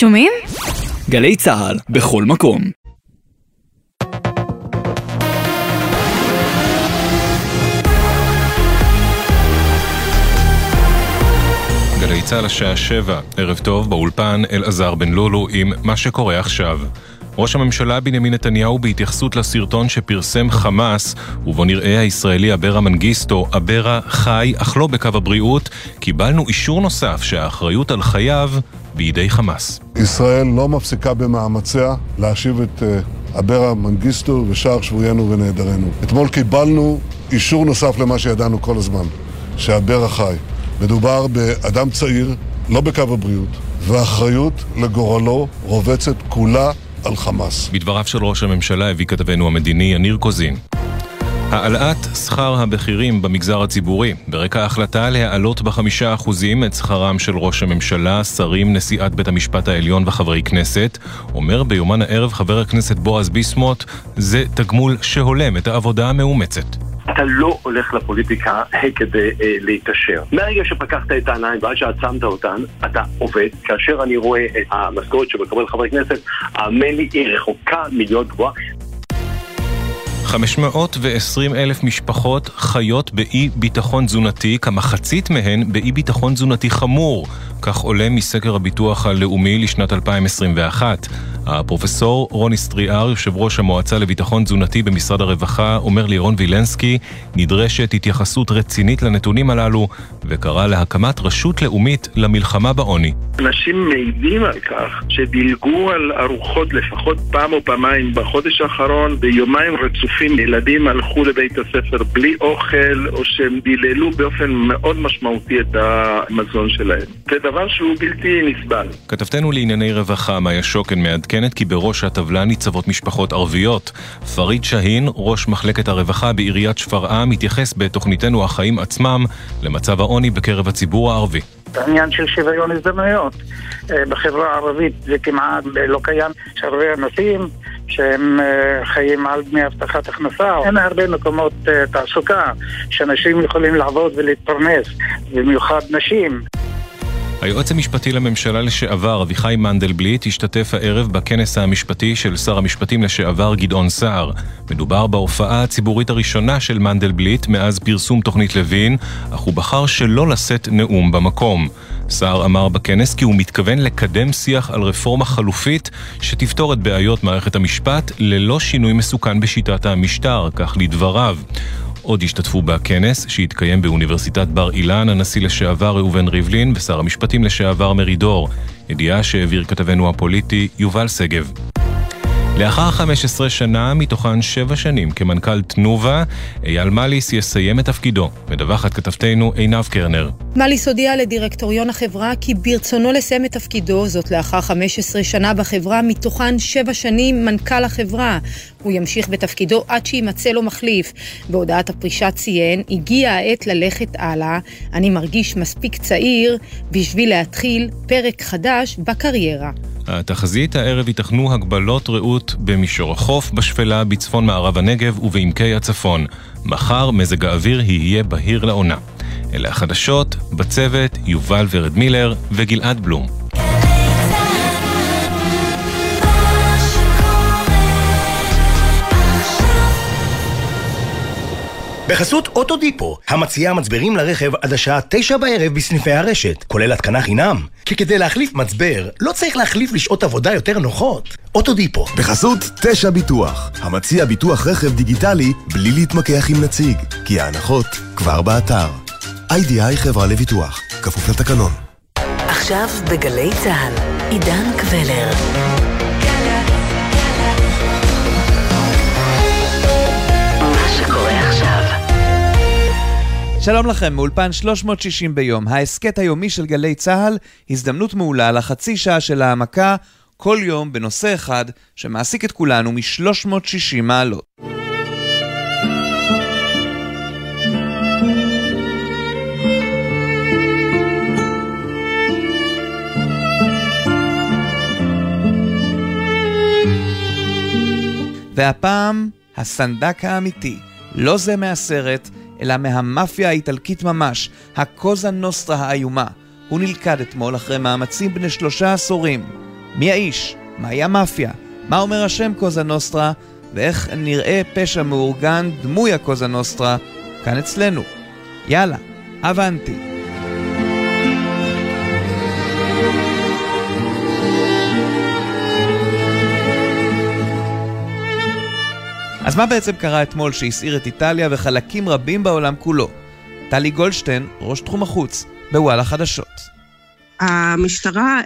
שומעים? גלי צה"ל, בכל מקום. גלי צה"ל השעה שבע, ערב טוב, באולפן אלעזר בן לולו עם מה שקורה עכשיו. ראש הממשלה בנימין נתניהו בהתייחסות לסרטון שפרסם חמאס, ובו נראה הישראלי אברה מנגיסטו, אברה חי אך לא בקו הבריאות, קיבלנו אישור נוסף שהאחריות על חייו בידי חמאס. ישראל לא מפסיקה במאמציה להשיב את uh, אברה מנגיסטו ושאר שבויינו ונעדרינו. אתמול קיבלנו אישור נוסף למה שידענו כל הזמן, שאברה חי. מדובר באדם צעיר, לא בקו הבריאות, והאחריות לגורלו רובצת כולה על חמאס. בדבריו של ראש הממשלה הביא כתבנו המדיני יניר קוזין. העלאת שכר הבכירים במגזר הציבורי, ברקע ההחלטה להעלות בחמישה אחוזים את שכרם של ראש הממשלה, שרים, נשיאת בית המשפט העליון וחברי כנסת, אומר ביומן הערב חבר הכנסת בועז ביסמוט, זה תגמול שהולם את העבודה המאומצת. אתה לא הולך לפוליטיקה כדי אה, להתעשר. מהרגע שפקחת את העיניים ועד שעצמת אותן, אתה עובד. כאשר אני רואה את המשכורת שמקבל חברי כנסת, האמן לי, היא רחוקה מלהיות גבוהה. 520 אלף משפחות חיות באי ביטחון תזונתי, כמחצית מהן באי ביטחון תזונתי חמור. כך עולה מסקר הביטוח הלאומי לשנת 2021. הפרופסור רוני סטריאר, יושב ראש המועצה לביטחון תזונתי במשרד הרווחה, אומר לירון וילנסקי, נדרשת התייחסות רצינית לנתונים הללו, וקרא להקמת רשות לאומית למלחמה בעוני. אנשים מעידים על כך שדילגו על ארוחות לפחות פעם או פעמיים בחודש האחרון, ביומיים רצופים ילדים הלכו לבית הספר בלי אוכל, או שהם דיללו באופן מאוד משמעותי את המזון שלהם. דבר שהוא בלתי נסבל. כתבתנו לענייני רווחה, מאיה שוקן, מעדכנת כי בראש הטבלה ניצבות משפחות ערביות. פריד שהין, ראש מחלקת הרווחה בעיריית שפרעם, מתייחס בתוכניתנו החיים עצמם למצב העוני בקרב הציבור הערבי. העניין של שוויון הזדמנויות. בחברה הערבית זה כמעט לא קיים. יש הרבה אנשים שהם חיים על דמי הבטחת הכנסה. אין הרבה מקומות תעסוקה שאנשים יכולים לעבוד ולהתפרנס, במיוחד נשים. היועץ המשפטי לממשלה לשעבר, אביחי מנדלבליט, השתתף הערב בכנס המשפטי של שר המשפטים לשעבר גדעון סער. מדובר בהופעה הציבורית הראשונה של מנדלבליט מאז פרסום תוכנית לוין, אך הוא בחר שלא לשאת נאום במקום. סער אמר בכנס כי הוא מתכוון לקדם שיח על רפורמה חלופית שתפתור את בעיות מערכת המשפט ללא שינוי מסוכן בשיטת המשטר, כך לדבריו. עוד השתתפו בכנס שהתקיים באוניברסיטת בר אילן הנשיא לשעבר ראובן ריבלין ושר המשפטים לשעבר מרידור, ידיעה שהעביר כתבנו הפוליטי יובל שגב. לאחר 15 שנה, מתוכן 7 שנים כמנכ"ל תנובה, אייל מליס יסיים את תפקידו. מדווחת כתבתנו עינב קרנר. מליס הודיע לדירקטוריון החברה כי ברצונו לסיים את תפקידו, זאת לאחר 15 שנה בחברה, מתוכן 7 שנים מנכ"ל החברה. הוא ימשיך בתפקידו עד שימצא לו מחליף. בהודעת הפרישה ציין, הגיעה העת ללכת הלאה, אני מרגיש מספיק צעיר בשביל להתחיל פרק חדש בקריירה. התחזית הערב ייתכנו הגבלות רעות במישור החוף, בשפלה, בצפון מערב הנגב ובעמקי הצפון. מחר מזג האוויר יהיה בהיר לעונה. אלה החדשות, בצוות יובל ורד מילר וגלעד בלום. בחסות אוטודיפו, המציעה מצברים לרכב עד השעה תשע בערב בסניפי הרשת, כולל התקנה חינם. כי כדי להחליף מצבר, לא צריך להחליף לשעות עבודה יותר נוחות. אוטודיפו. בחסות תשע ביטוח, המציע ביטוח רכב דיגיטלי בלי להתמקח עם נציג, כי ההנחות כבר באתר. איי-די-איי חברה לביטוח, כפוף לתקנון. עכשיו בגלי צה"ל, עידן קבלר. שלום לכם, מאולפן 360 ביום, ההסכת היומי של גלי צה"ל, הזדמנות מעולה לחצי שעה של העמקה, כל יום בנושא אחד שמעסיק את כולנו מ-360 מעלות. והפעם, הסנדק האמיתי, לא זה מהסרט, אלא מהמאפיה האיטלקית ממש, הקוזה נוסטרה האיומה. הוא נלכד אתמול אחרי מאמצים בני שלושה עשורים. מי האיש? מהי המאפיה? מה אומר השם קוזה נוסטרה? ואיך נראה פשע מאורגן דמוי הקוזה נוסטרה כאן אצלנו. יאללה, אבנטי. אז מה בעצם קרה אתמול שהסעיר את איטליה וחלקים רבים בעולם כולו? טלי גולדשטיין, ראש תחום החוץ, בוואלה חדשות. המשטרה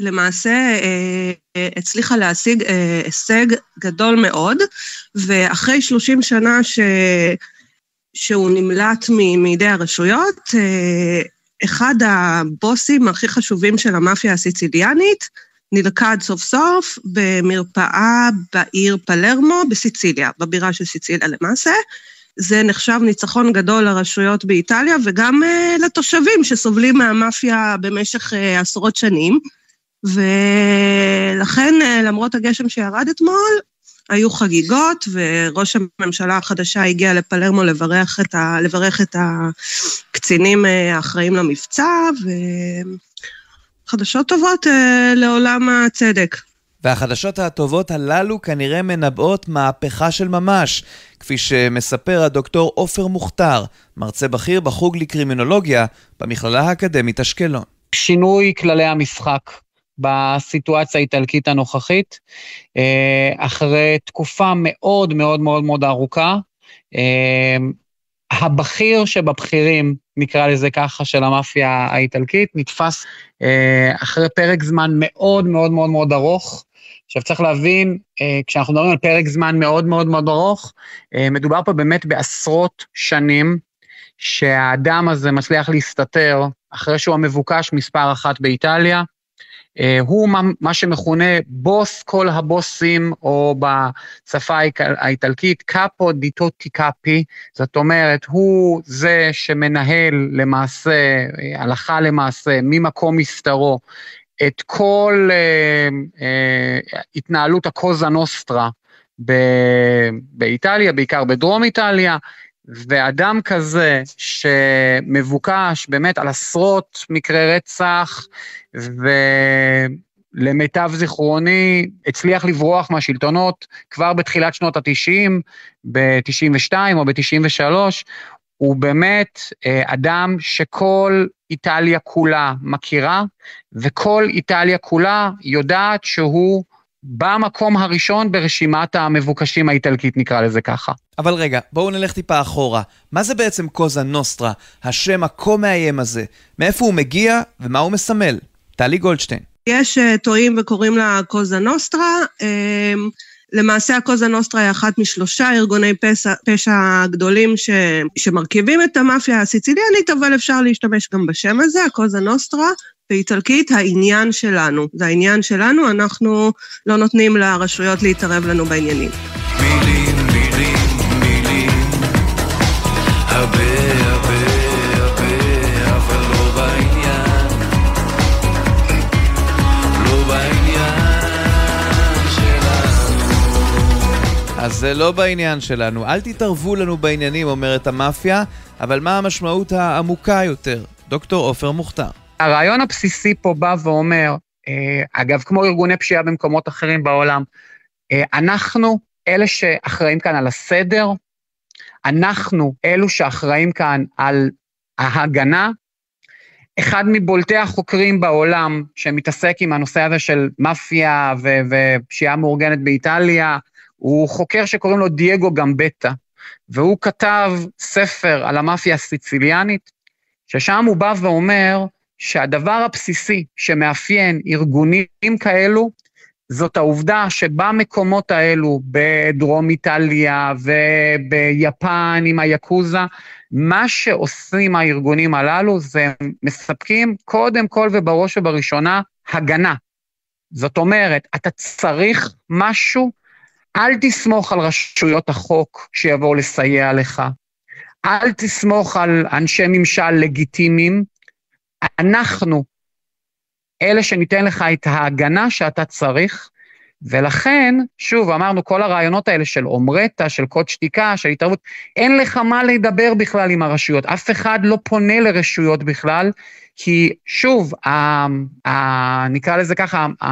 למעשה אה, אה, הצליחה להשיג אה, הישג גדול מאוד, ואחרי 30 שנה ש... שהוא נמלט מידי הרשויות, אחד הבוסים הכי חשובים של המאפיה הסיציליאנית נלכד סוף סוף במרפאה בעיר פלרמו בסיציליה, בבירה של סיציליה למעשה. זה נחשב ניצחון גדול לרשויות באיטליה וגם uh, לתושבים שסובלים מהמאפיה במשך uh, עשרות שנים. ולכן, uh, למרות הגשם שירד אתמול, היו חגיגות, וראש הממשלה החדשה הגיע לפלרמו לברך את, ה, לברך את הקצינים האחראים למבצע, וחדשות טובות uh, לעולם הצדק. והחדשות הטובות הללו כנראה מנבאות מהפכה של ממש, כפי שמספר הדוקטור עופר מוכתר, מרצה בכיר בחוג לקרימינולוגיה במכללה האקדמית אשקלון. שינוי כללי המשחק בסיטואציה האיטלקית הנוכחית, אה, אחרי תקופה מאוד מאוד מאוד מאוד ארוכה. הבכיר שבבכירים, נקרא לזה ככה, של המאפיה האיטלקית, נתפס אה, אחרי פרק זמן מאוד מאוד מאוד מאוד ארוך, עכשיו צריך להבין, אה, כשאנחנו מדברים על פרק זמן מאוד מאוד מאוד ארוך, אה, מדובר פה באמת בעשרות שנים שהאדם הזה מצליח להסתתר אחרי שהוא המבוקש מספר אחת באיטליה. אה, הוא מה שמכונה בוס כל הבוסים, או בשפה האיטלקית, קאפו דיטוטי קאפי, זאת אומרת, הוא זה שמנהל למעשה, הלכה למעשה, ממקום מסתרו, את כל uh, uh, התנהלות הקוזה נוסטרה באיטליה, בעיקר בדרום איטליה, ואדם כזה שמבוקש באמת על עשרות מקרי רצח, ולמיטב זיכרוני הצליח לברוח מהשלטונות כבר בתחילת שנות ה-90, ב-92 או ב-93, הוא באמת אה, אדם שכל איטליה כולה מכירה, וכל איטליה כולה יודעת שהוא במקום הראשון ברשימת המבוקשים האיטלקית, נקרא לזה ככה. אבל רגע, בואו נלך טיפה אחורה. מה זה בעצם קוזה נוסטרה, השם הכה מאיים הזה? מאיפה הוא מגיע ומה הוא מסמל? טלי גולדשטיין. יש uh, טועים וקוראים לה קוזה נוסטרה. למעשה הקוזה נוסטרה היא אחת משלושה ארגוני פשע, פשע גדולים ש, שמרכיבים את המאפיה הסיציליאנית, אבל אפשר להשתמש גם בשם הזה, הקוזה נוסטרה, באיטלקית העניין שלנו. זה העניין שלנו, אנחנו לא נותנים לרשויות להתערב לנו בעניינים. מילים, מילים, מילים, הרבה זה לא בעניין שלנו. אל תתערבו לנו בעניינים, אומרת המאפיה, אבל מה המשמעות העמוקה יותר? דוקטור עופר מוכתר. הרעיון הבסיסי פה בא ואומר, אה, אגב, כמו ארגוני פשיעה במקומות אחרים בעולם, אה, אנחנו אלה שאחראים כאן על הסדר, אנחנו אלו שאחראים כאן על ההגנה. אחד מבולטי החוקרים בעולם שמתעסק עם הנושא הזה של מאפיה ופשיעה מאורגנת באיטליה, הוא חוקר שקוראים לו דייגו גמבטה, והוא כתב ספר על המאפיה הסיציליאנית, ששם הוא בא ואומר שהדבר הבסיסי שמאפיין ארגונים כאלו, זאת העובדה שבמקומות האלו, בדרום איטליה וביפן עם היאקוזה, מה שעושים הארגונים הללו זה מספקים קודם כל ובראש ובראשונה הגנה. זאת אומרת, אתה צריך משהו אל תסמוך על רשויות החוק שיבואו לסייע לך. אל תסמוך על אנשי ממשל לגיטימיים. אנחנו אלה שניתן לך את ההגנה שאתה צריך, ולכן, שוב, אמרנו, כל הרעיונות האלה של אומרטה, של קוד שתיקה, של התערבות, אין לך מה לדבר בכלל עם הרשויות. אף אחד לא פונה לרשויות בכלל, כי שוב, ה, ה, נקרא לזה ככה, ה,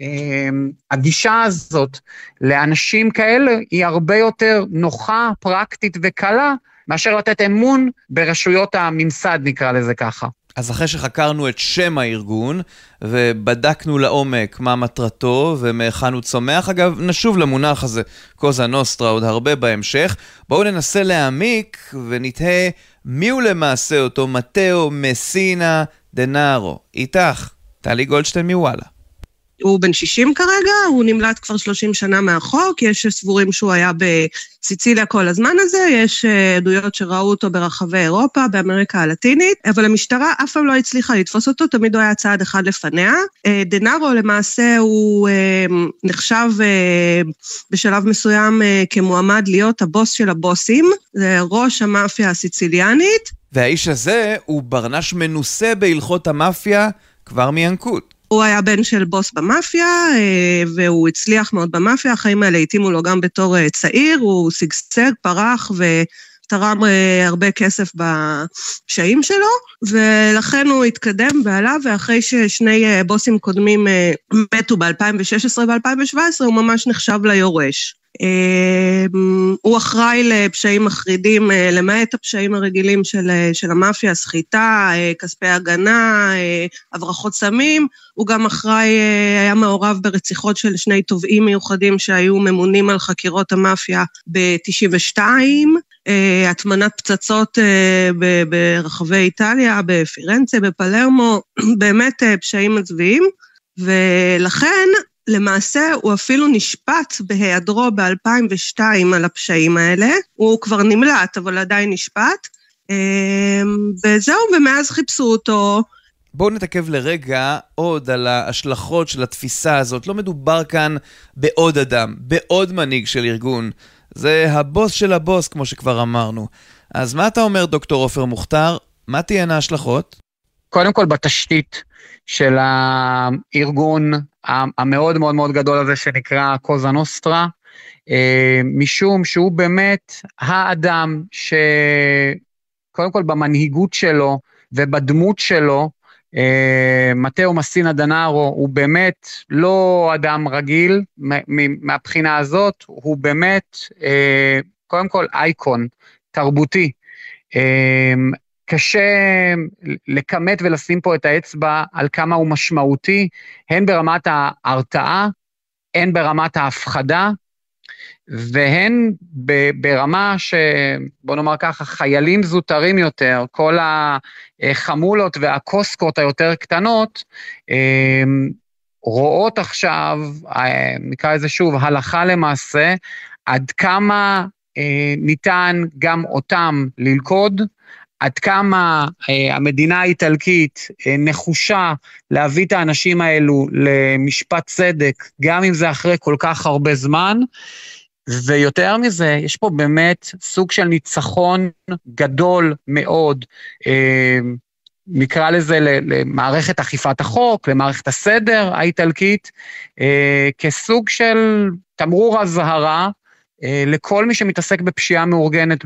אמ, הגישה הזאת לאנשים כאלה היא הרבה יותר נוחה, פרקטית וקלה, מאשר לתת אמון ברשויות הממסד, נקרא לזה ככה. אז אחרי שחקרנו את שם הארגון, ובדקנו לעומק מה מטרתו ומהיכן הוא צומח, אגב, נשוב למונח הזה, קוזה נוסטרה, עוד הרבה בהמשך, בואו ננסה להעמיק ונתהה מיהו למעשה אותו מתאו מסינה דנארו. איתך, טלי גולדשטיין מוואלה. הוא בן 60 כרגע, הוא נמלט כבר 30 שנה מהחוק, יש שסבורים שהוא היה בסיציליה כל הזמן הזה, יש אה, עדויות שראו אותו ברחבי אירופה, באמריקה הלטינית, אבל המשטרה אף פעם לא הצליחה לתפוס אותו, תמיד הוא היה צעד אחד לפניה. אה, דנארו למעשה הוא אה, נחשב בשלב מסוים כמועמד להיות הבוס של הבוסים, זה ראש המאפיה הסיציליאנית. והאיש הזה הוא ברנש מנוסה בהלכות המאפיה כבר מינקות. הוא היה בן של בוס במאפיה, אה, והוא הצליח מאוד במאפיה, החיים האלה התאימו לו גם בתור אה, צעיר, הוא שגשג, פרח ותרם אה, הרבה כסף בפשעים שלו, ולכן הוא התקדם ועלה, ואחרי ששני בוסים קודמים מתו ב-2016 ו-2017, הוא ממש נחשב ליורש. אמ, הוא אחראי לפשעים מחרידים, אה, למעט הפשעים הרגילים של, אה, של המאפיה, סחיטה, אה, כספי הגנה, הברחות סמים. הוא גם אחראי, היה מעורב ברציחות של שני תובעים מיוחדים שהיו ממונים על חקירות המאפיה ב-92, הטמנת פצצות ברחבי איטליה, בפירנצה, בפלרמו, באמת פשעים מזוויעים. ולכן למעשה הוא אפילו נשפט בהיעדרו ב-2002 על הפשעים האלה. הוא כבר נמלט, אבל עדיין נשפט. אמ, וזהו, ומאז חיפשו אותו. בואו נתעכב לרגע עוד על ההשלכות של התפיסה הזאת. לא מדובר כאן בעוד אדם, בעוד מנהיג של ארגון. זה הבוס של הבוס, כמו שכבר אמרנו. אז מה אתה אומר, דוקטור עופר מוכתר? מה תהיינה ההשלכות? קודם כל, בתשתית של הארגון המאוד מאוד מאוד גדול הזה שנקרא קוזה נוסטרה, אה, משום שהוא באמת האדם שקודם כל במנהיגות שלו ובדמות שלו, אה, מתאו מסינה דנארו הוא באמת לא אדם רגיל מהבחינה הזאת, הוא באמת אה, קודם כל אייקון תרבותי. קשה לכמת ולשים פה את האצבע על כמה הוא משמעותי, הן ברמת ההרתעה, הן ברמת ההפחדה, והן ברמה ש... בוא נאמר ככה, חיילים זוטרים יותר, כל החמולות והקוסקות היותר קטנות, אמ, רואות עכשיו, אה, נקרא לזה שוב, הלכה למעשה, עד כמה אה, ניתן גם אותם ללכוד, עד כמה אה, המדינה האיטלקית אה, נחושה להביא את האנשים האלו למשפט צדק, גם אם זה אחרי כל כך הרבה זמן. ויותר מזה, יש פה באמת סוג של ניצחון גדול מאוד, אה, נקרא לזה למערכת אכיפת החוק, למערכת הסדר האיטלקית, כסוג של תמרור אזהרה לכל מי שמתעסק בפשיעה מאורגנת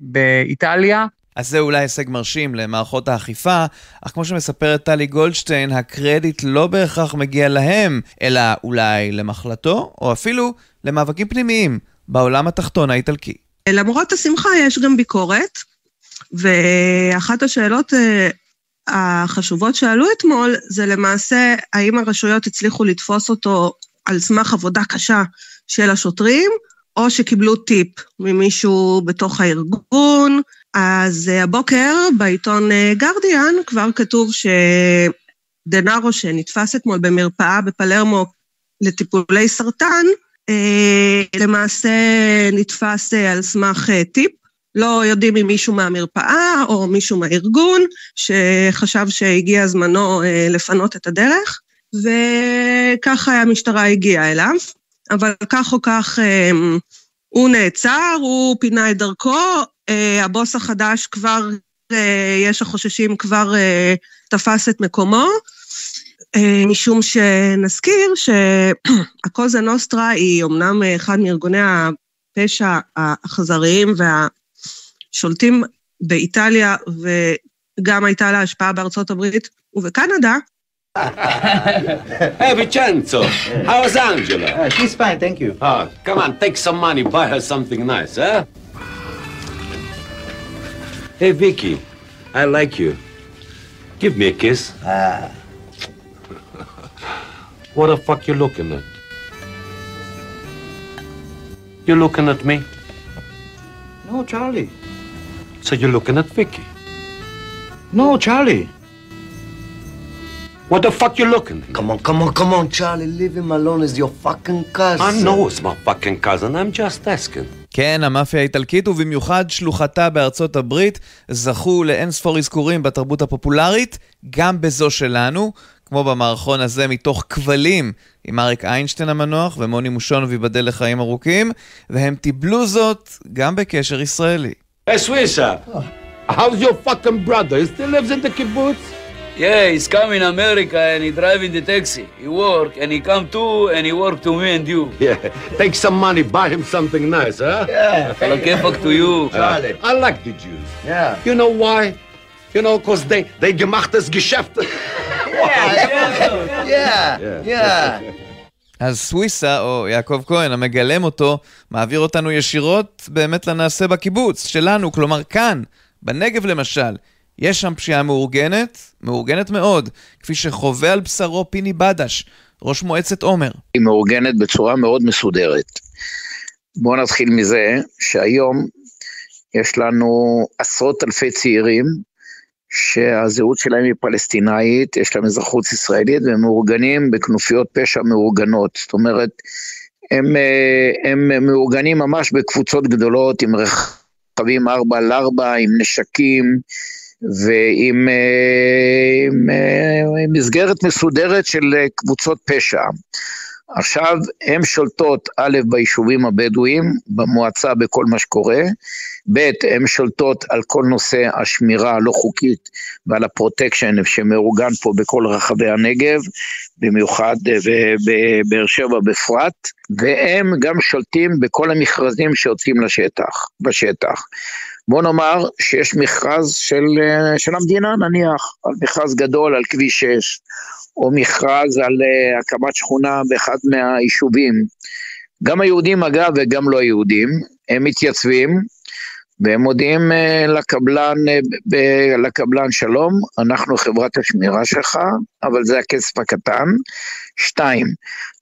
באיטליה, אז זה אולי הישג מרשים למערכות האכיפה, אך כמו שמספרת טלי גולדשטיין, הקרדיט לא בהכרח מגיע להם, אלא אולי למחלתו, או אפילו למאבקים פנימיים בעולם התחתון האיטלקי. למרות השמחה יש גם ביקורת, ואחת השאלות אה, החשובות שעלו אתמול זה למעשה האם הרשויות הצליחו לתפוס אותו על סמך עבודה קשה של השוטרים, או שקיבלו טיפ ממישהו בתוך הארגון, אז אה, הבוקר בעיתון גרדיאן אה, כבר כתוב שדנארו שנתפס אתמול במרפאה בפלרמו לטיפולי סרטן, אה, למעשה נתפס על סמך טיפ. לא יודעים אם מישהו מהמרפאה או מישהו מהארגון שחשב שהגיע זמנו לפנות את הדרך, וככה המשטרה הגיעה אליו. אבל כך או כך הוא נעצר, הוא פינה את דרכו, הבוס החדש כבר, אה, יש החוששים, כבר אה, תפס את מקומו. אה, משום שנזכיר שהקוזה נוסטרה היא אומנם אחד מארגוני הפשע האכזריים והשולטים באיטליה, וגם הייתה לה השפעה בארצות הברית ובקנדה. hey, Vincenzo, how's Angela? Uh, she's fine, thank you. Oh, come on, take some money, buy her something nice, huh? Hey, Vicky, I like you. Give me a kiss. Ah. What the fuck you looking at? You looking at me? No, Charlie. So you're looking at Vicky? No, Charlie. What the fuck you looking at? Come on, come on, come on, Charlie. Leave him alone. He's your fucking cousin. I know it's my fucking cousin. I'm just asking. כן, המאפיה האיטלקית, ובמיוחד שלוחתה בארצות הברית, זכו לאין ספור אזכורים בתרבות הפופולרית, גם בזו שלנו, כמו במערכון הזה מתוך כבלים, עם אריק איינשטיין המנוח ומוני מושון ויבדל לחיים ארוכים, והם טיבלו זאת גם בקשר ישראלי. Hey, Swissa, how's your fucking brother? He still lives in the kibbutz? Yeah, he's come in America and he driving the taxi. He work and he come too and he work to me and you. Yeah, take some money, buy him something nice, huh? Yeah. על הכיפאק to you. Charlie. I like the Jews. Yeah. You know why? You know, because they, they gemacht das Geschäft. Yeah, yeah. אז סוויסה, או יעקב כהן, המגלם אותו, מעביר אותנו ישירות באמת לנעשה בקיבוץ שלנו, כלומר כאן, בנגב למשל. יש שם פשיעה מאורגנת, מאורגנת מאוד, כפי שחווה על בשרו פיני בדש, ראש מועצת עומר. היא מאורגנת בצורה מאוד מסודרת. בואו נתחיל מזה שהיום יש לנו עשרות אלפי צעירים שהזהות שלהם היא פלסטינאית, יש להם אזרחות ישראלית והם מאורגנים בכנופיות פשע מאורגנות. זאת אומרת, הם, אה, הם מאורגנים ממש בקבוצות גדולות עם רכבים 4 על 4, עם נשקים, ועם אה, עם, אה, עם מסגרת מסודרת של אה, קבוצות פשע. עכשיו, הן שולטות א', ביישובים הבדואיים, במועצה, בכל מה שקורה, ב', הן שולטות על כל נושא השמירה הלא חוקית ועל הפרוטקשן שמאורגן פה בכל רחבי הנגב, במיוחד בבאר שבע בפרט, והם גם שולטים בכל המכרזים שיוצאים לשטח, בשטח. בוא נאמר שיש מכרז של, של המדינה נניח, על מכרז גדול על כביש 6, או מכרז על uh, הקמת שכונה באחד מהיישובים. גם היהודים אגב וגם לא היהודים, הם מתייצבים והם מודיעים uh, לקבלן, לקבלן שלום, אנחנו חברת השמירה שלך, אבל זה הכסף הקטן. שתיים,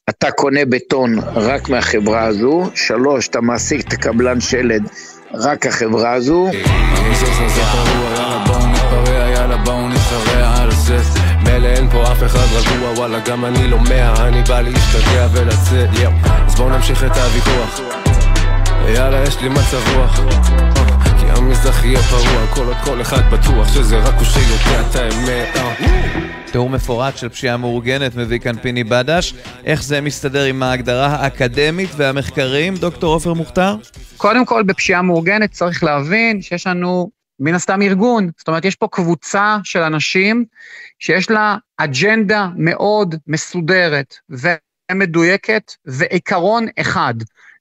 אתה קונה בטון רק מהחברה הזו. שלוש, אתה מעסיק את הקבלן שלד רק החברה הזו. מילא אין פה אף אחד רגוע, וואלה גם אני לא מאה, אני בא להשתגע ולצאת, יאו. אז בואו נמשיך את הוויכוח. יאללה, יש לי מצב רוח. כי המזרח יהיה פרוע, כל עוד כל אחד בטוח שזה רק הוא שיודע את האמת. תיאור מפורט של פשיעה מאורגנת מביא כאן פיני בדש. איך זה מסתדר עם ההגדרה האקדמית והמחקרים, דוקטור עופר מוכתר? קודם כל, בפשיעה מאורגנת צריך להבין שיש לנו מן הסתם ארגון. זאת אומרת, יש פה קבוצה של אנשים שיש לה אג'נדה מאוד מסודרת ומדויקת ועיקרון אחד.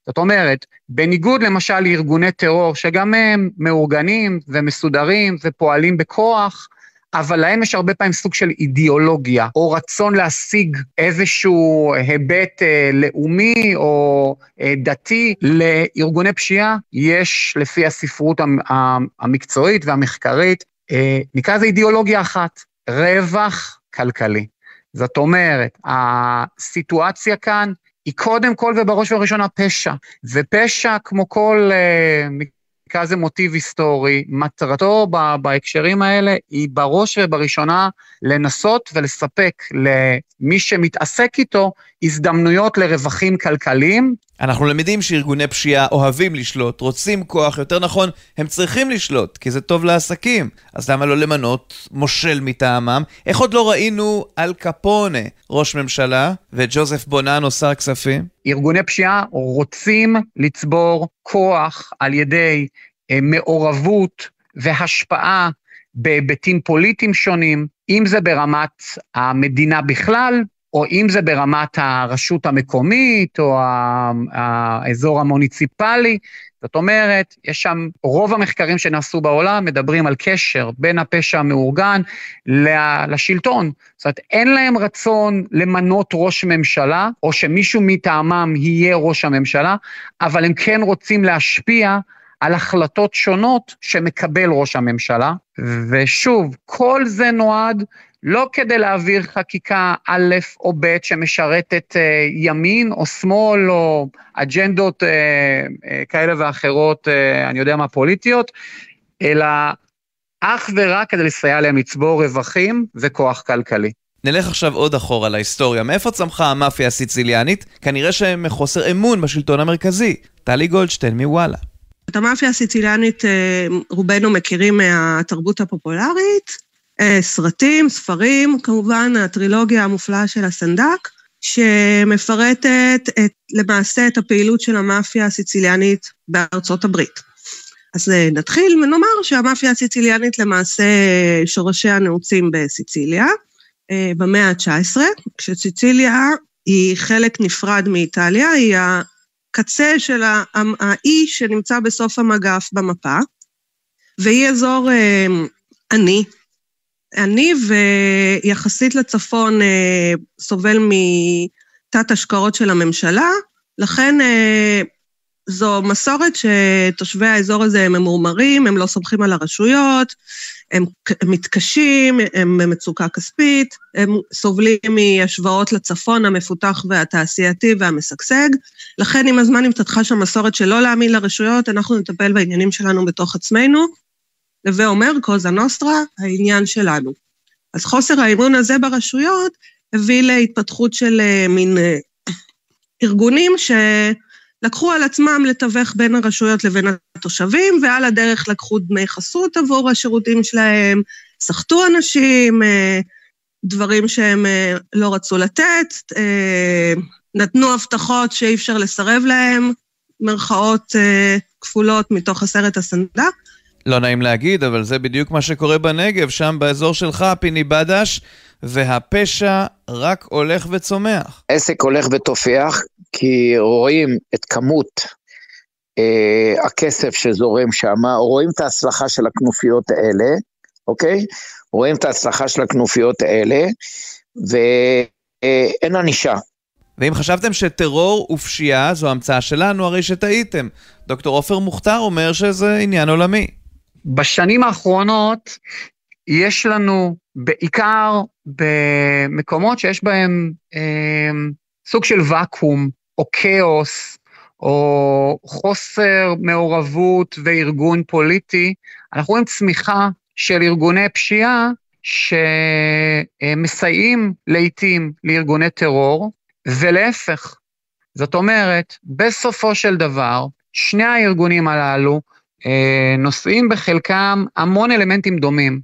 זאת אומרת, בניגוד למשל לארגוני טרור, שגם הם מאורגנים ומסודרים ופועלים בכוח, אבל להם יש הרבה פעמים סוג של אידיאולוגיה, או רצון להשיג איזשהו היבט אה, לאומי או אה, דתי. לארגוני פשיעה יש, לפי הספרות המ- המ- המקצועית והמחקרית, אה, נקרא לזה אידיאולוגיה אחת, רווח כלכלי. זאת אומרת, הסיטואציה כאן היא קודם כל ובראש ובראשונה פשע, ופשע כמו כל... אה, נקרא לזה מוטיב היסטורי, מטרתו בהקשרים האלה היא בראש ובראשונה לנסות ולספק למי שמתעסק איתו הזדמנויות לרווחים כלכליים. אנחנו למדים שארגוני פשיעה אוהבים לשלוט, רוצים כוח, יותר נכון, הם צריכים לשלוט, כי זה טוב לעסקים. אז למה לא למנות מושל מטעמם? איך עוד לא ראינו על קפונה ראש ממשלה וג'וזף בוננו שר כספים? ארגוני פשיעה רוצים לצבור כוח על ידי אה, מעורבות והשפעה בהיבטים פוליטיים שונים, אם זה ברמת המדינה בכלל, או אם זה ברמת הרשות המקומית, או האזור המוניציפלי. זאת אומרת, יש שם, רוב המחקרים שנעשו בעולם מדברים על קשר בין הפשע המאורגן לשלטון. זאת אומרת, אין להם רצון למנות ראש ממשלה, או שמישהו מטעמם יהיה ראש הממשלה, אבל הם כן רוצים להשפיע על החלטות שונות שמקבל ראש הממשלה. ושוב, כל זה נועד לא כדי להעביר חקיקה א' או ב' שמשרתת אה, ימין או שמאל או אג'נדות אה, אה, כאלה ואחרות, אה, אני יודע מה, פוליטיות, אלא אך ורק כדי לסייע להם לצבור רווחים וכוח כלכלי. נלך עכשיו עוד אחורה להיסטוריה. מאיפה צמחה המאפיה הסיציליאנית? כנראה שהם מחוסר אמון בשלטון המרכזי. טלי גולדשטיין מוואלה. את המאפיה הסיצילנית אה, רובנו מכירים מהתרבות הפופולרית, סרטים, ספרים, כמובן הטרילוגיה המופלאה של הסנדק, שמפרטת את, למעשה את הפעילות של המאפיה הסיציליאנית בארצות הברית. אז אה, נתחיל ונאמר שהמאפיה הסיציליאנית למעשה שורשיה נעוצים בסיציליה, במאה ה-19, כשסיציליה היא חלק נפרד מאיטליה, היא הקצה של האי שנמצא בסוף המגף במפה, והיא אזור אה, עני, עני ויחסית לצפון אה, סובל מתת השקעות של הממשלה, לכן אה, זו מסורת שתושבי האזור הזה הם ממורמרים, הם לא סומכים על הרשויות, הם, מתקשים, הם במצוקה כספית, הם סובלים מהשוואות לצפון המפותח והתעשייתי והמשגשג. לכן עם הזמן התפתחה שם מסורת של לא להאמין לרשויות, אנחנו נטפל בעניינים שלנו בתוך עצמנו. הווה אומר, קוזה נוסטרה, העניין שלנו. אז חוסר האמון הזה ברשויות הביא להתפתחות של אה, מין אה, ארגונים ש... לקחו על עצמם לתווך בין הרשויות לבין התושבים, ועל הדרך לקחו דמי חסות עבור השירותים שלהם, סחטו אנשים, אה, דברים שהם לא רצו לתת, נתנו הבטחות שאי אפשר לסרב להם, מרכאות כפולות מתוך הסרט הסנדק. לא נעים להגיד, אבל זה בדיוק מה שקורה בנגב, שם באזור שלך, פיני בדש, והפשע רק הולך וצומח. עסק הולך ותופח, כי רואים את כמות אה, הכסף שזורם שם, רואים את ההצלחה של הכנופיות האלה, אוקיי? רואים את ההצלחה של הכנופיות האלה, ואין ענישה. ואם חשבתם שטרור ופשיעה זו המצאה שלנו, הרי שטעיתם. דוקטור עופר מוכתר אומר שזה עניין עולמי. בשנים האחרונות יש לנו בעיקר במקומות שיש בהם אה, סוג של ואקום או כאוס, או חוסר מעורבות וארגון פוליטי, אנחנו רואים צמיחה של ארגוני פשיעה שמסייעים לעיתים לארגוני טרור, ולהפך. זאת אומרת, בסופו של דבר, שני הארגונים הללו נושאים בחלקם המון אלמנטים דומים.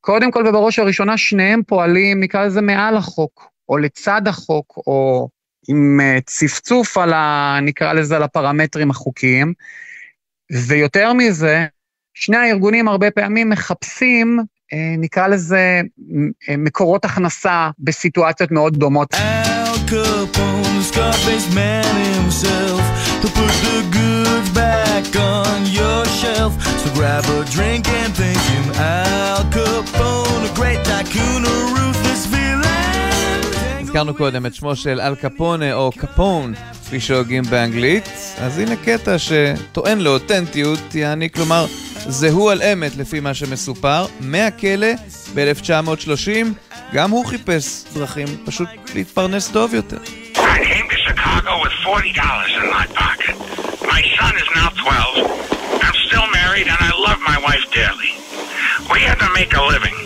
קודם כל ובראש ובראשונה, שניהם פועלים, נקרא לזה, מעל החוק, או לצד החוק, או עם אה, צפצוף על ה... נקרא לזה, על הפרמטרים החוקיים. ויותר מזה, שני הארגונים הרבה פעמים מחפשים, אה, נקרא לזה, אה, מקורות הכנסה בסיטואציות מאוד דומות. So grab a drink and think him Al Capone, a great tycoon, a ruthless הזכרנו קודם את שמו של אל קפונה או קפון, כפי שהוגים באנגלית, אז הנה קטע שטוען לאותנטיות, יעני כלומר זהו על אמת לפי מה שמסופר, מהכלא ב-1930, גם הוא חיפש דרכים פשוט להתפרנס טוב יותר. We had to make a living.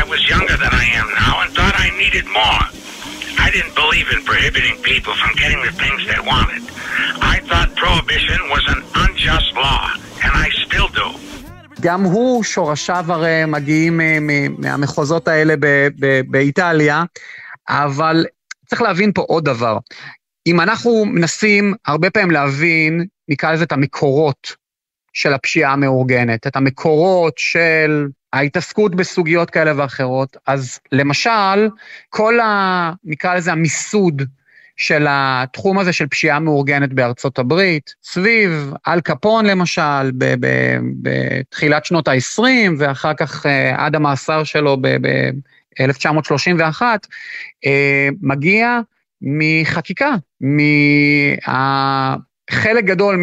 I was younger than I am now and thought I needed more. I didn't believe in prohibiting people from getting the things they wanted. I thought prohibition was an unjust law, and I still do. גם הוא, שורשיו הרי מגיעים מהמחוזות האלה באיטליה, אבל צריך להבין פה עוד דבר. אם אנחנו מנסים הרבה פעמים להבין, נקרא לזה את המקורות של הפשיעה המאורגנת, את המקורות של ההתעסקות בסוגיות כאלה ואחרות. אז למשל, כל ה... נקרא לזה המיסוד של התחום הזה של פשיעה מאורגנת בארצות הברית, סביב אל קפון למשל, בתחילת שנות ה-20, ואחר כך אה, עד המאסר שלו ב-1931, אה, מגיע מחקיקה, חלק גדול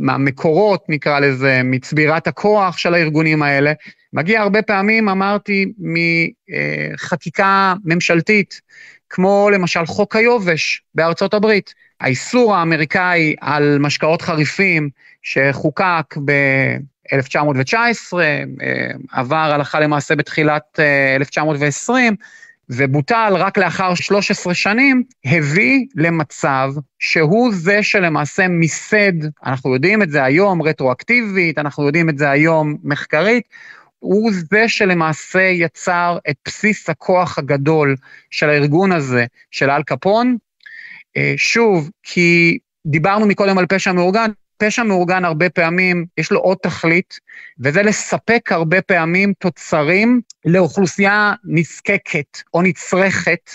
מהמקורות, נקרא לזה, מצבירת הכוח של הארגונים האלה, מגיע הרבה פעמים, אמרתי, מחקיקה ממשלתית, כמו למשל חוק היובש בארצות הברית. האיסור האמריקאי על משקאות חריפים שחוקק ב-1919, אה, עבר הלכה למעשה בתחילת 1920, אה, ובוטל רק לאחר 13 שנים, הביא למצב שהוא זה שלמעשה מיסד, אנחנו יודעים את זה היום רטרואקטיבית, אנחנו יודעים את זה היום מחקרית, הוא זה שלמעשה יצר את בסיס הכוח הגדול של הארגון הזה, של אל קפון. אה, שוב, כי דיברנו מקודם על פשע מאורגן, פשע מאורגן הרבה פעמים, יש לו עוד תכלית, וזה לספק הרבה פעמים תוצרים לאוכלוסייה נזקקת או נצרכת,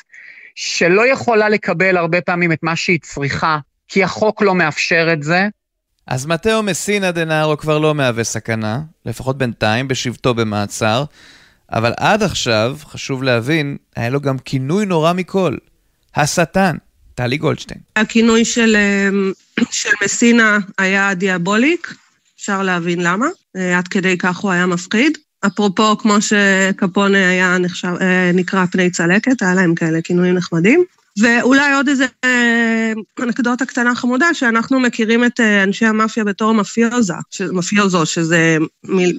שלא יכולה לקבל הרבה פעמים את מה שהיא צריכה, כי החוק לא מאפשר את זה. אז מתאו מסינה דנארו כבר לא מהווה סכנה, לפחות בינתיים, בשבתו במעצר, אבל עד עכשיו, חשוב להבין, היה לו גם כינוי נורא מכל, השטן. טלי גולדשטיין. הכינוי של, אמ, של מסינה היה דיאבוליק, אפשר להבין למה, אה, עד כדי כך הוא היה מפחיד. אפרופו, כמו שקפונה היה נחשב, אה, נקרא פני צלקת, היה להם כאלה כינויים נחמדים. ואולי עוד איזה אה, אנקדוטה קטנה חמודה, שאנחנו מכירים את אנשי המאפיה בתור מפיוזה, מפיוזו, שזה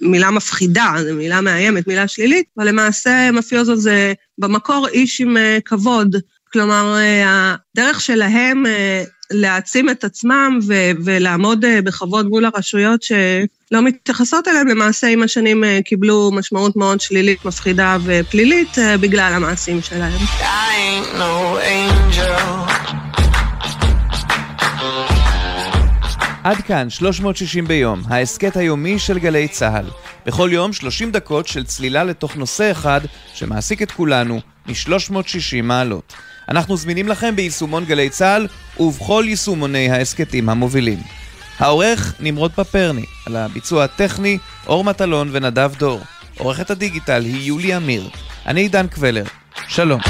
מילה מפחידה, זו מילה מאיימת, מילה שלילית, אבל למעשה מפיוזו זה במקור איש עם כבוד. כלומר, אה, הדרך שלהם אה, להעצים את עצמם ו- ולעמוד אה, בכבוד מול הרשויות שלא מתייחסות אליהם, למעשה עם השנים קיבלו משמעות מאוד שלילית, מפחידה ופלילית בגלל המעשים שלהם. עד כאן 360 ביום, ההסכת היומי של גלי צה"ל. בכל יום 30 דקות של צלילה לתוך נושא אחד שמעסיק את כולנו מ-360 מעלות. אנחנו זמינים לכם ביישומון גלי צה"ל ובכל יישומוני ההסכתים המובילים. העורך נמרוד פפרני, על הביצוע הטכני אור מטלון ונדב דור. עורכת הדיגיטל היא יולי אמיר. אני עידן קבלר. שלום.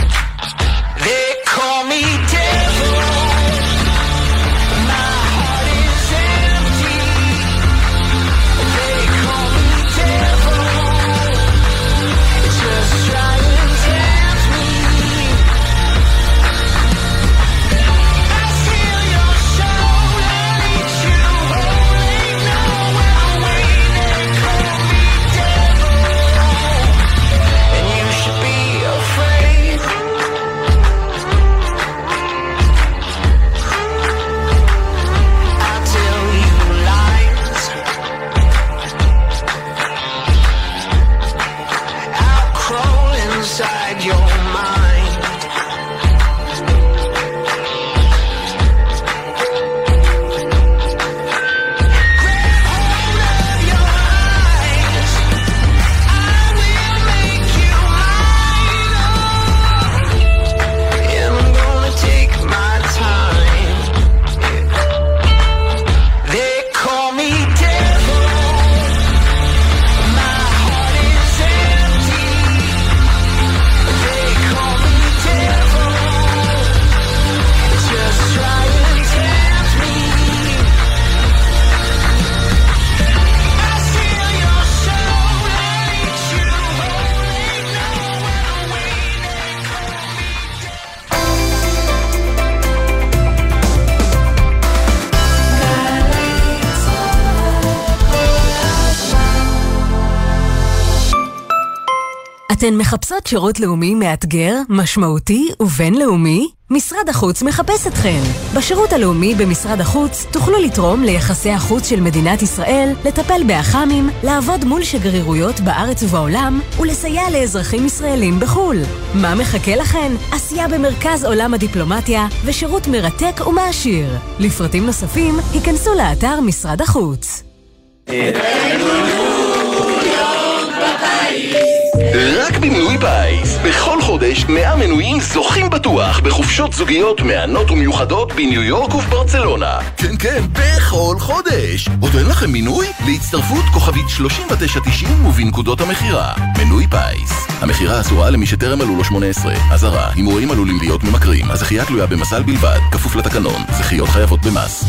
אתן מחפשות שירות לאומי מאתגר, משמעותי ובינלאומי? משרד החוץ מחפש אתכן. בשירות הלאומי במשרד החוץ תוכלו לתרום ליחסי החוץ של מדינת ישראל, לטפל באח"מים, לעבוד מול שגרירויות בארץ ובעולם ולסייע לאזרחים ישראלים בחו"ל. מה מחכה לכן? עשייה במרכז עולם הדיפלומטיה ושירות מרתק ומעשיר. לפרטים נוספים, היכנסו לאתר משרד החוץ. רק במנוי פיס. בכל חודש 100 מנויים זוכים בטוח בחופשות זוגיות מהנות ומיוחדות בניו יורק ובברצלונה. כן, כן, בכל חודש. עוד אין לכם מינוי? להצטרפות כוכבית 3990 ובנקודות המכירה. מנוי פיס. המכירה אסורה למי שטרם מלאו לו 18. אזהרה, הימורים עלולים להיות ממכרים. הזכייה תלויה במזל בלבד, כפוף לתקנון. זכיות חייבות במס.